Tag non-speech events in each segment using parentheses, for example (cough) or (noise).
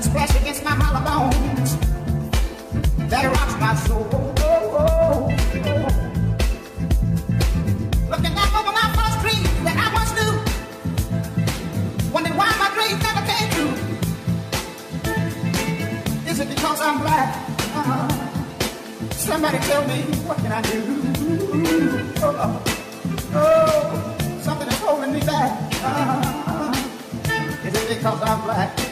that splash against my hollow bones, that rocks my soul. Looking back over my false dreams that I once knew, wondering why my dreams never came true. Is it because I'm black? Uh-huh. Somebody tell me, what can I do? Oh, oh. something is holding me back. Uh-huh. Is it because I'm black?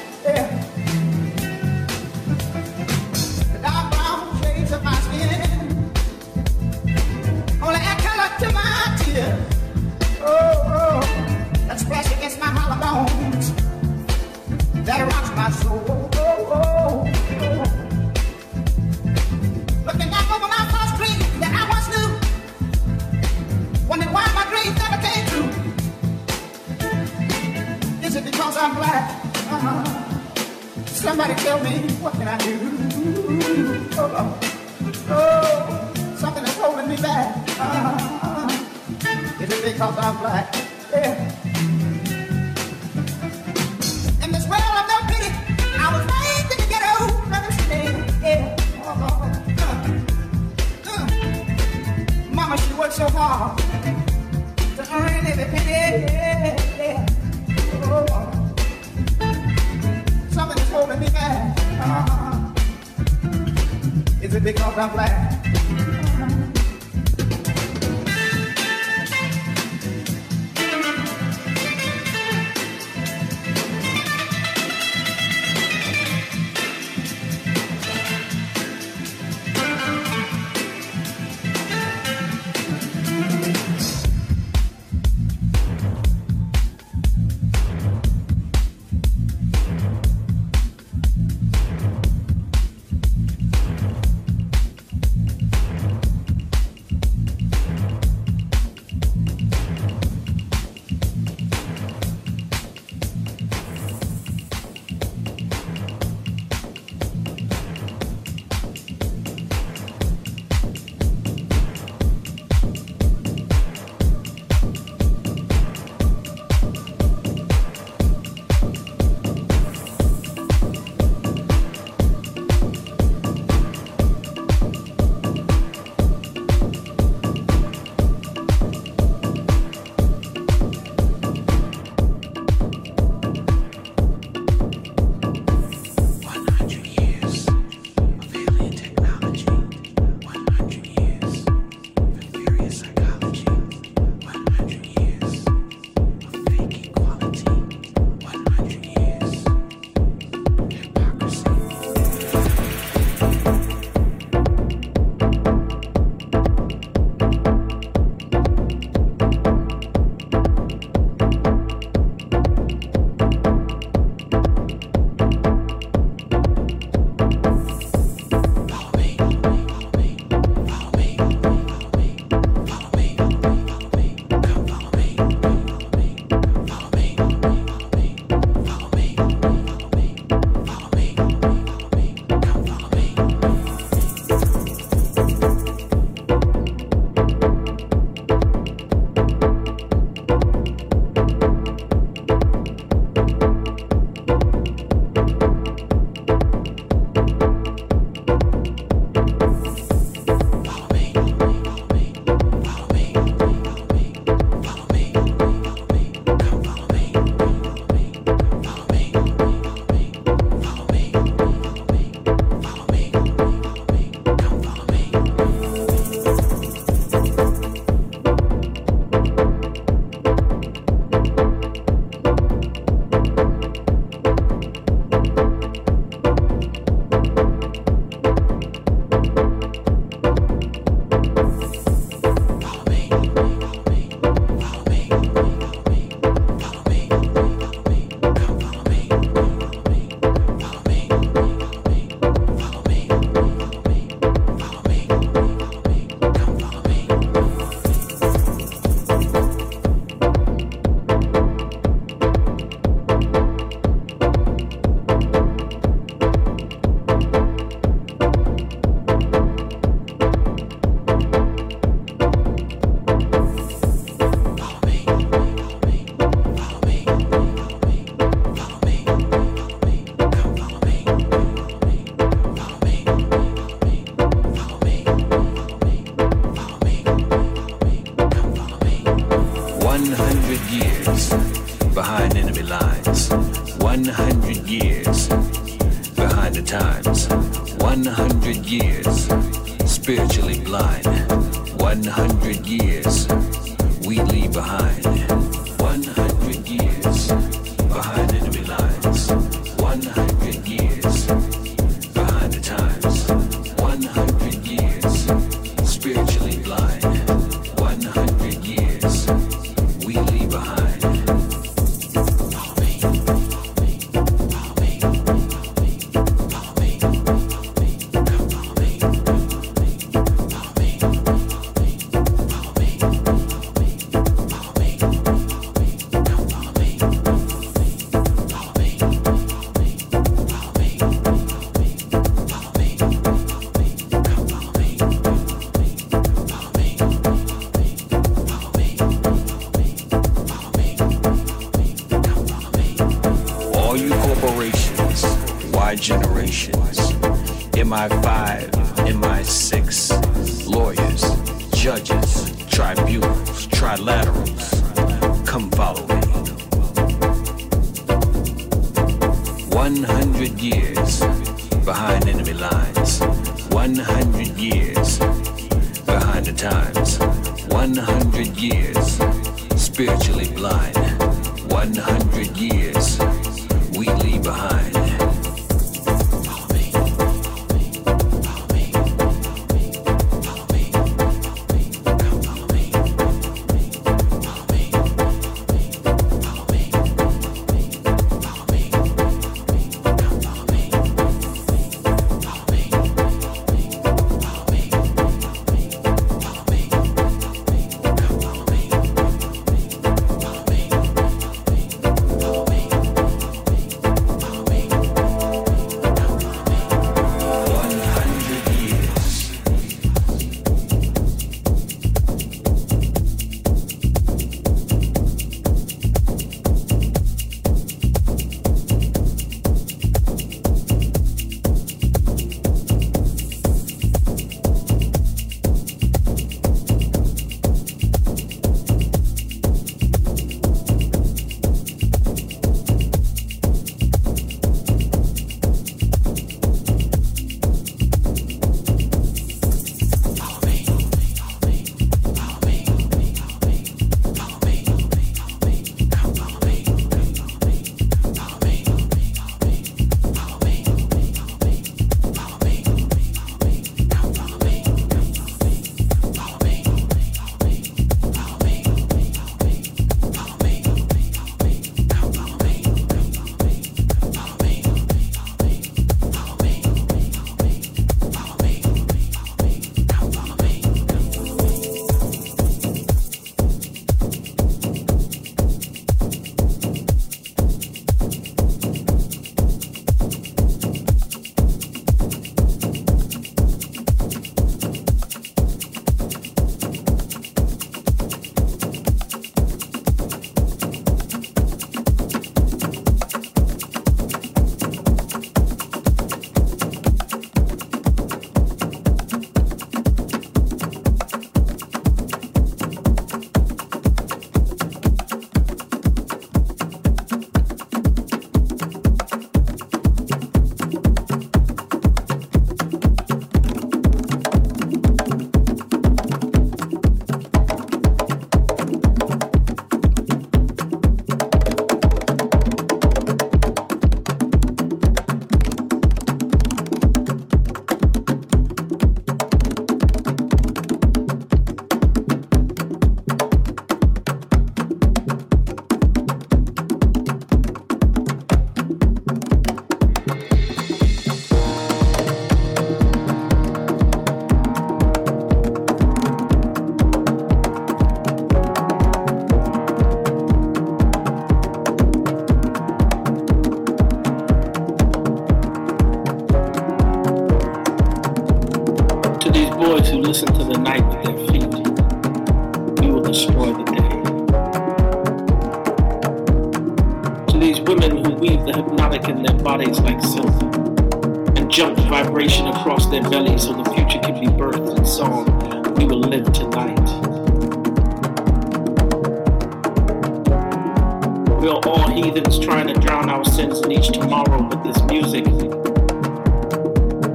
Our sins in each tomorrow, with this music,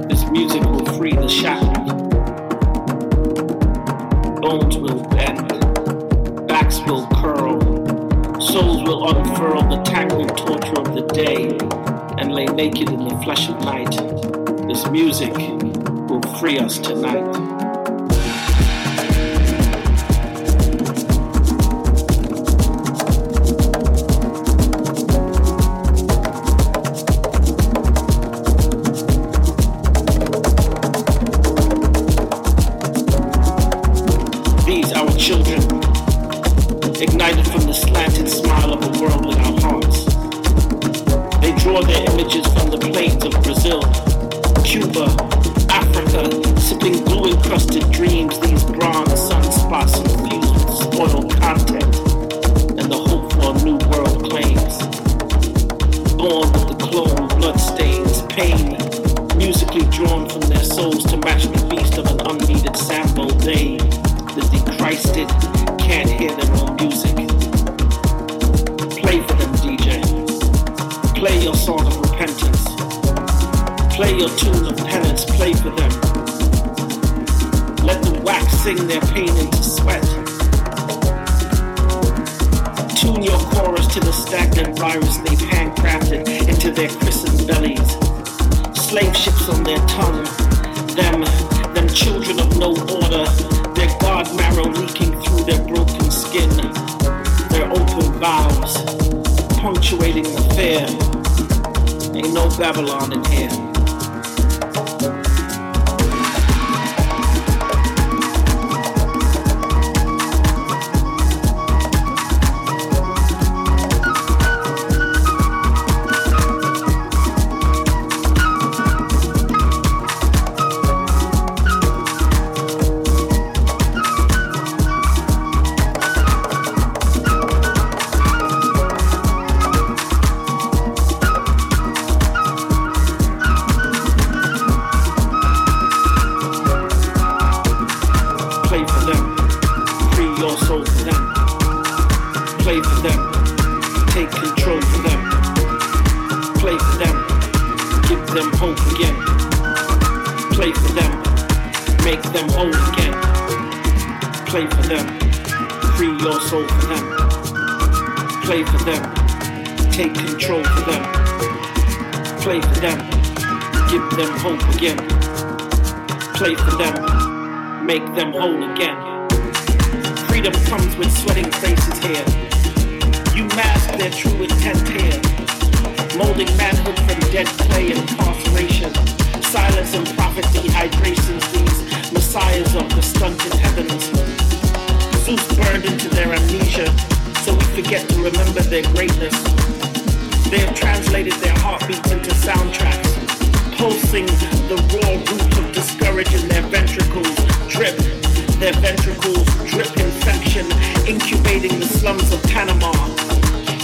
this music will free the shackled. Bones will bend, backs will curl, souls will unfurl the tangled torture of the day and lay naked in the flesh of night. This music will free us tonight.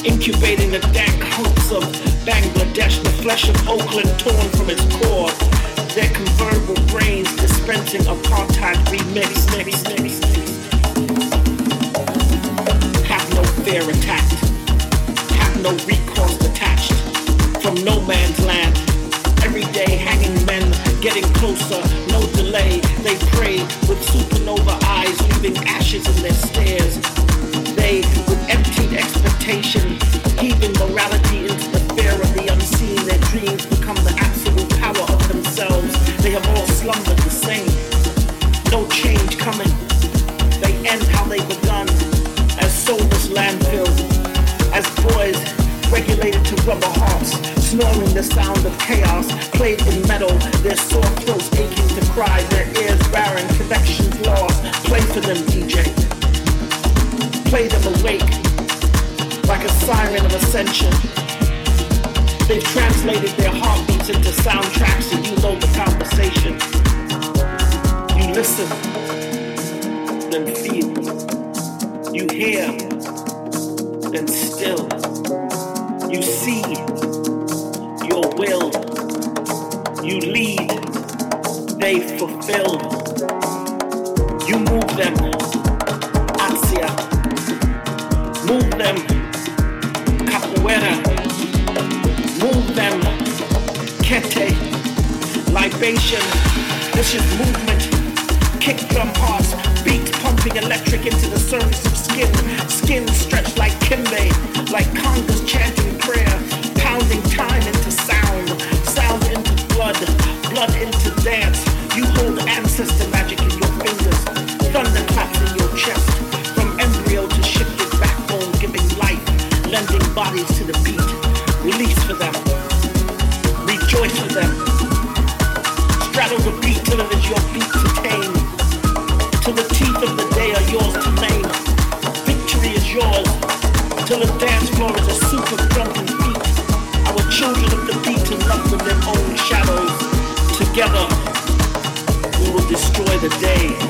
incubating the dank hopes of Bangladesh, the flesh of Oakland torn from its core. Their convertible brains dispensing apartheid remix. Have no fear attacked. Have no recourse detached from no man's land. Every day hanging men getting closer, no delay. They pray with supernova eyes, leaving ashes in their stairs. They exceed expectations, heaving morality into the fear of the unseen. Their dreams become the absolute power of themselves. They have all slumbered the same. No change coming. They end how they begun, as soulless landfills, as boys regulated to rubber hearts, snoring the sound of chaos, played in metal, their sore throats aching to cry, their ears barren, connections lost. Play for them, DJ. Play them awake like a siren of ascension. They've translated their heartbeats into soundtracks and you know the conversation. You listen, then feel. You hear, then still. You see, your will. You lead, they fulfill. You move them, Atsia. Move them capoeira. (laughs) Move them, kete, libation, vicious movement, kick drum parts, beat pumping electric into the surface of skin, skin stretched like kimbe, like congas chanting prayer, pounding time into sound, sound into blood, blood into bodies to the beat. Release for them, rejoice for them. Straddle the beat till it is your beat to tame. Till the teeth of the day are yours to name. Victory is yours. Till the dance floor is a soup of drunken feet. Our children of the beat in love with their own shadows. Together, we will destroy the day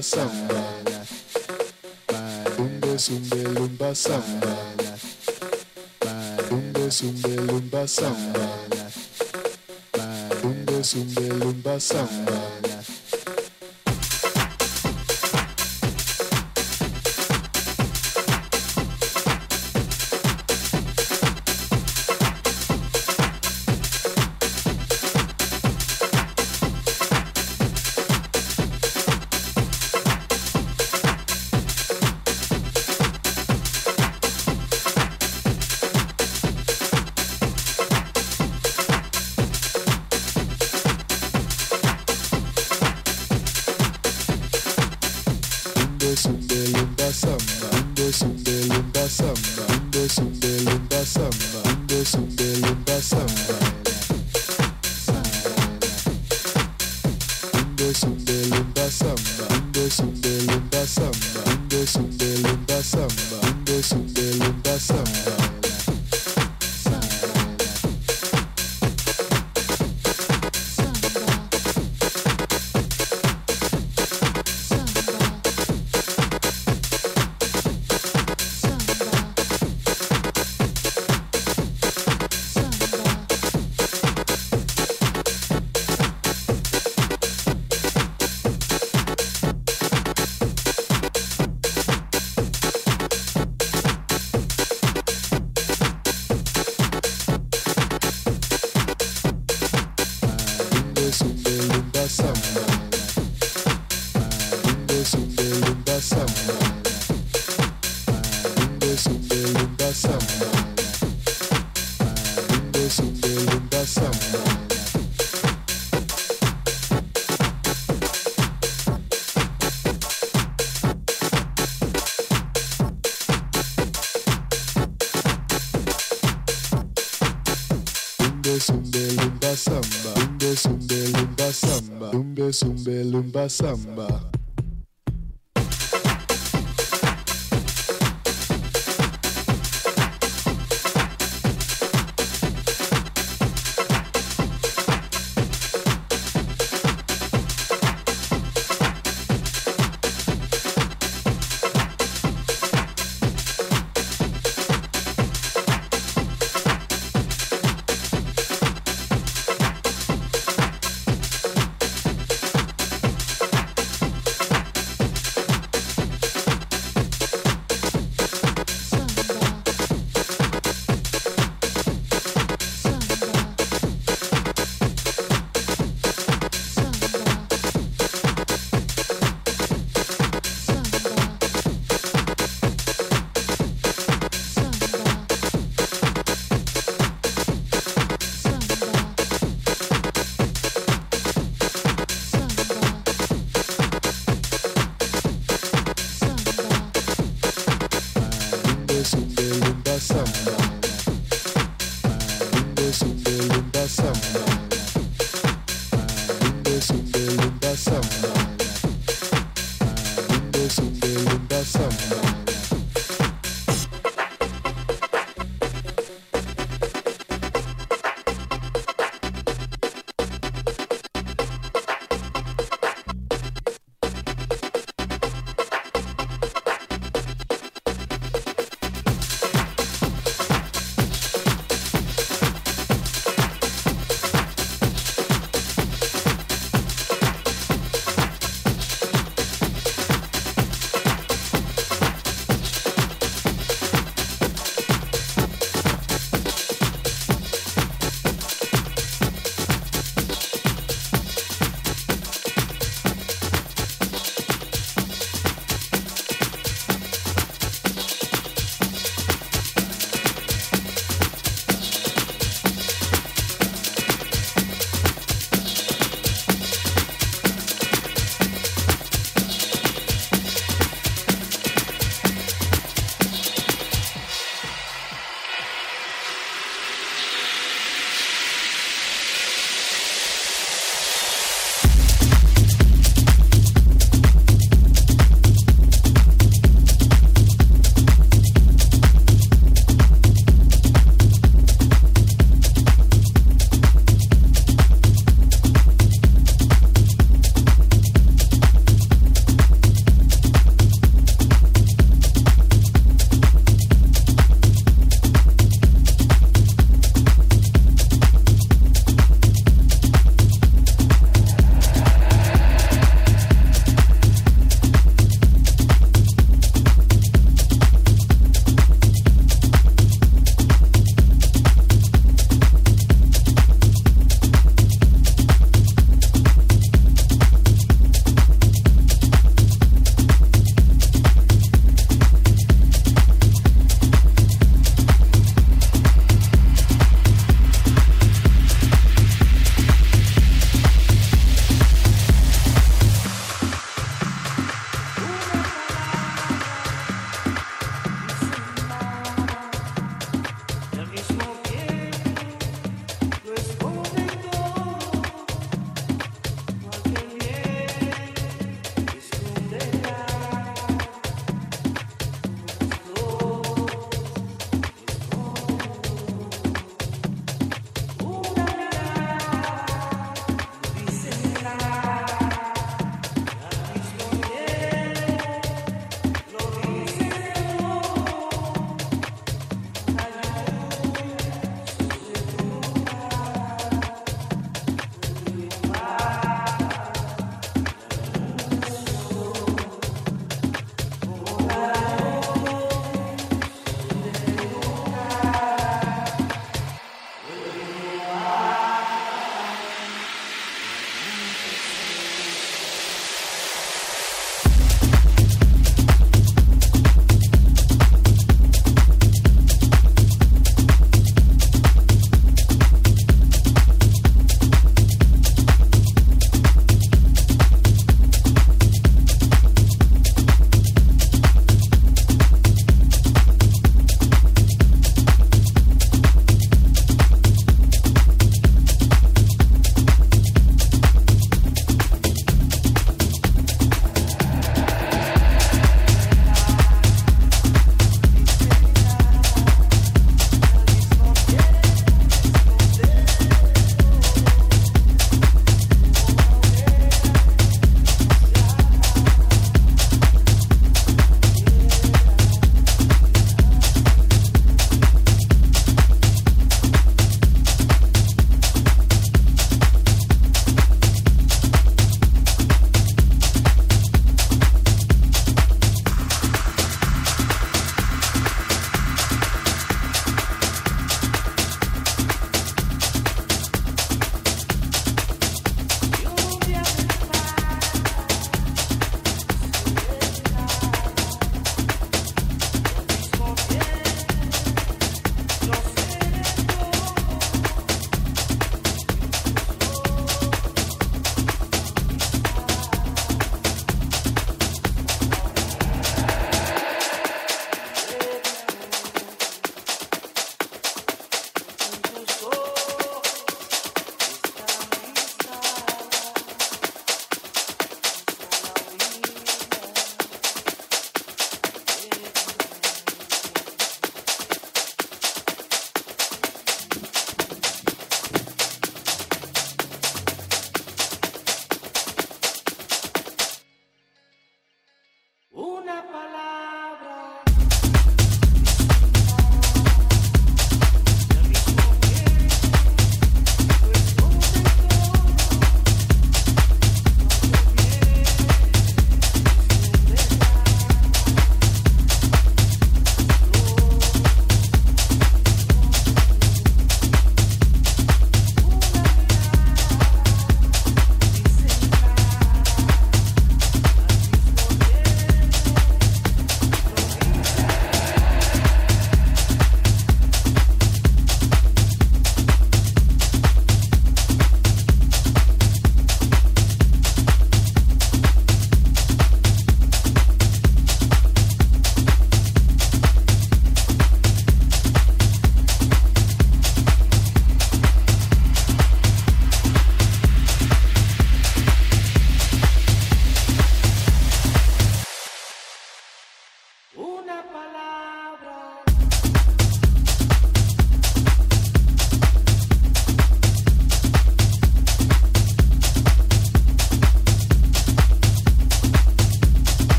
lumba samba. Lumbe sumbe lumba samba. Lumbe sumbe lumba samba. Lumbe sumbe lumba samba. samba, samba, samba, samba, samba, samba samba.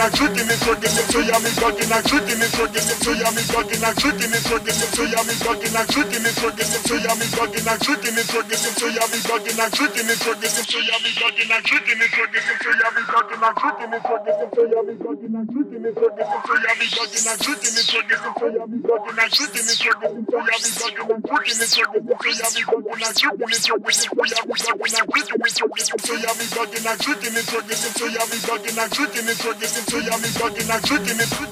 like tricking and tricking it to y'all is looking like tricking and tricking it to y'all is looking like tricking and tricking it to y'all is looking like tricking and tricking it to y'all is looking like tricking and tricking it to y'all is looking like tricking and tricking it to y'all is looking like tricking and tricking it to y'all is looking like tricking and tricking it to y'all is looking like tricking and tricking it to y'all is looking like tricking and tricking it to y'all is looking like tricking and tricking it to y'all is looking like tricking and tricking drinking and drinking until y'all be bugging. I drinking and drinking until y'all be bugging. I drinking and drinking.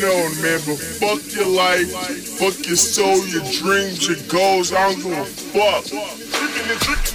Your life, fuck your soul, your dreams, your goals. I don't give a fuck.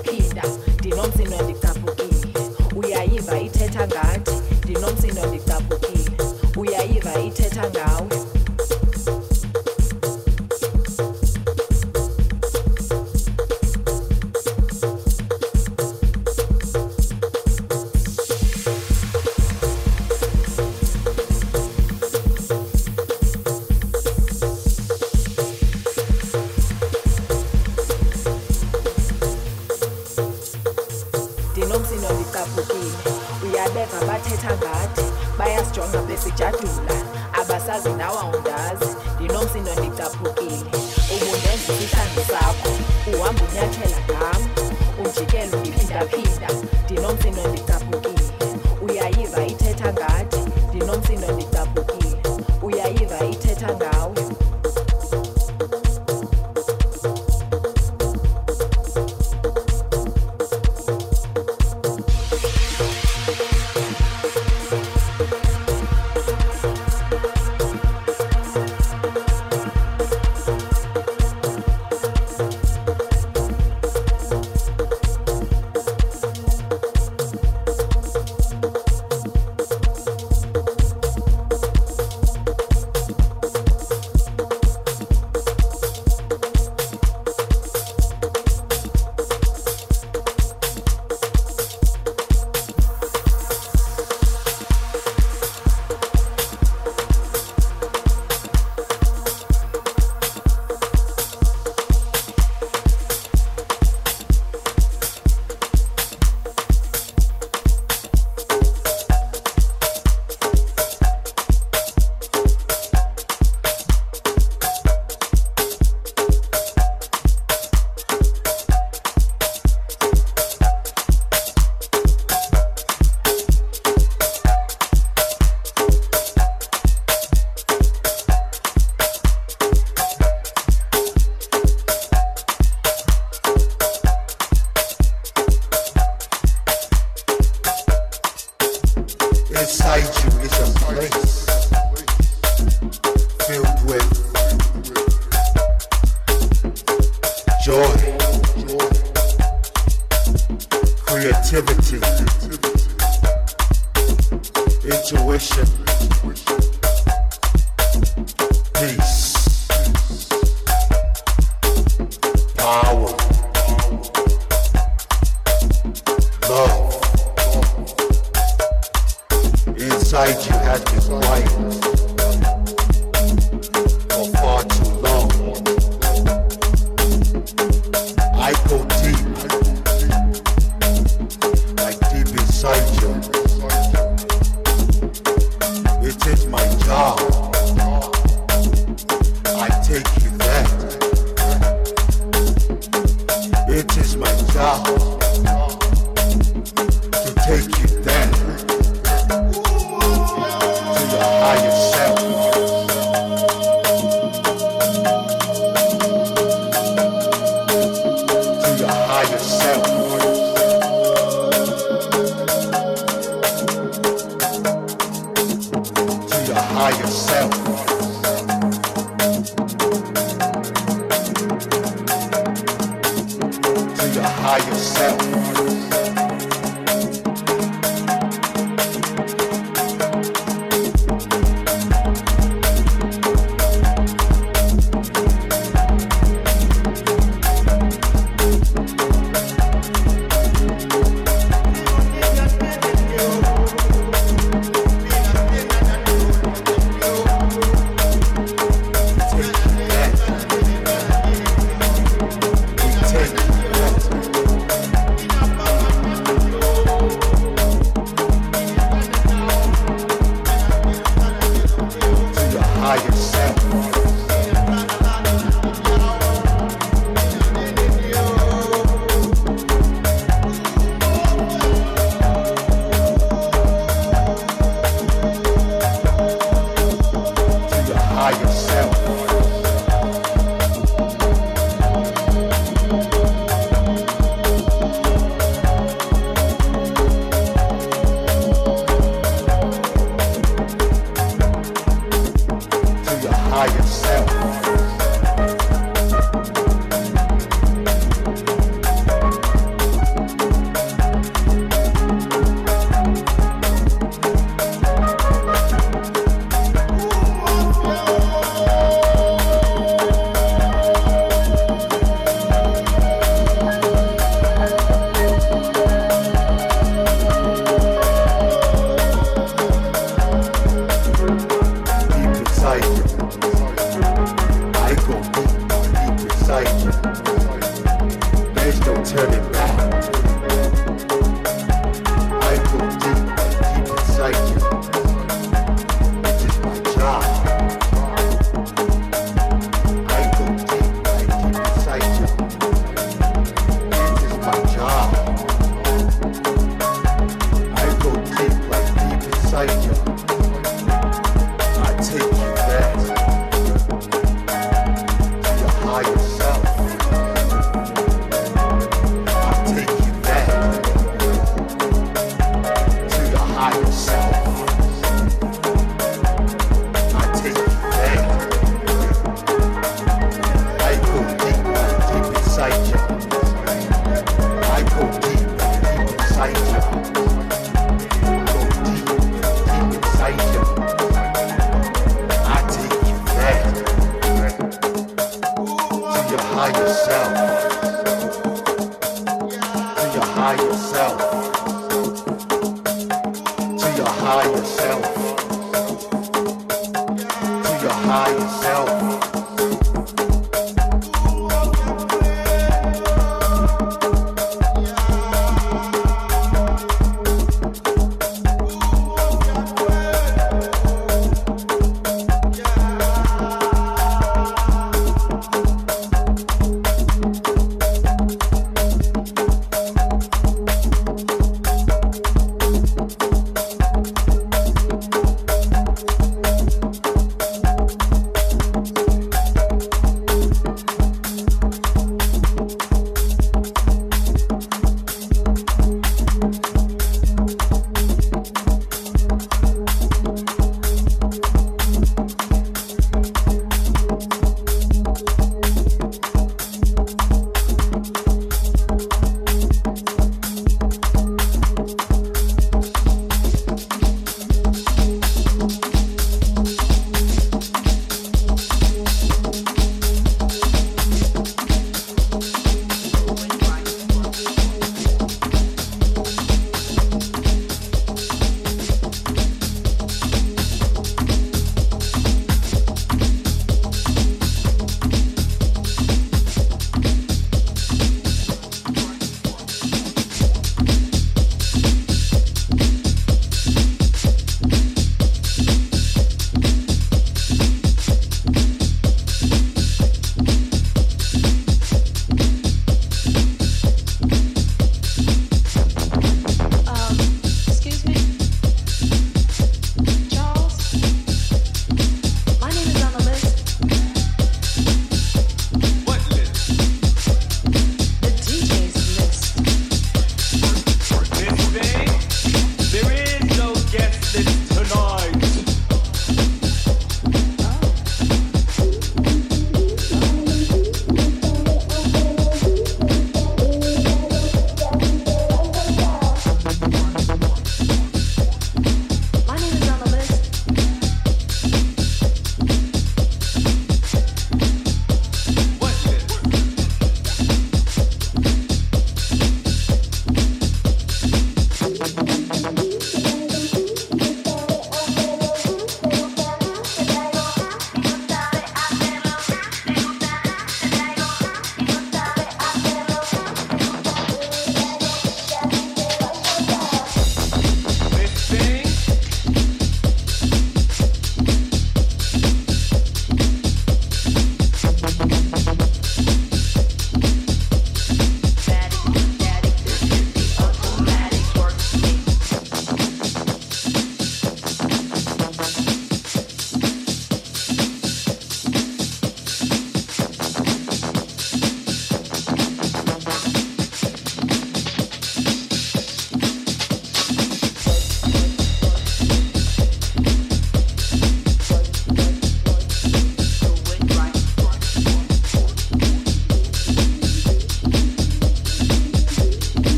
Ujikela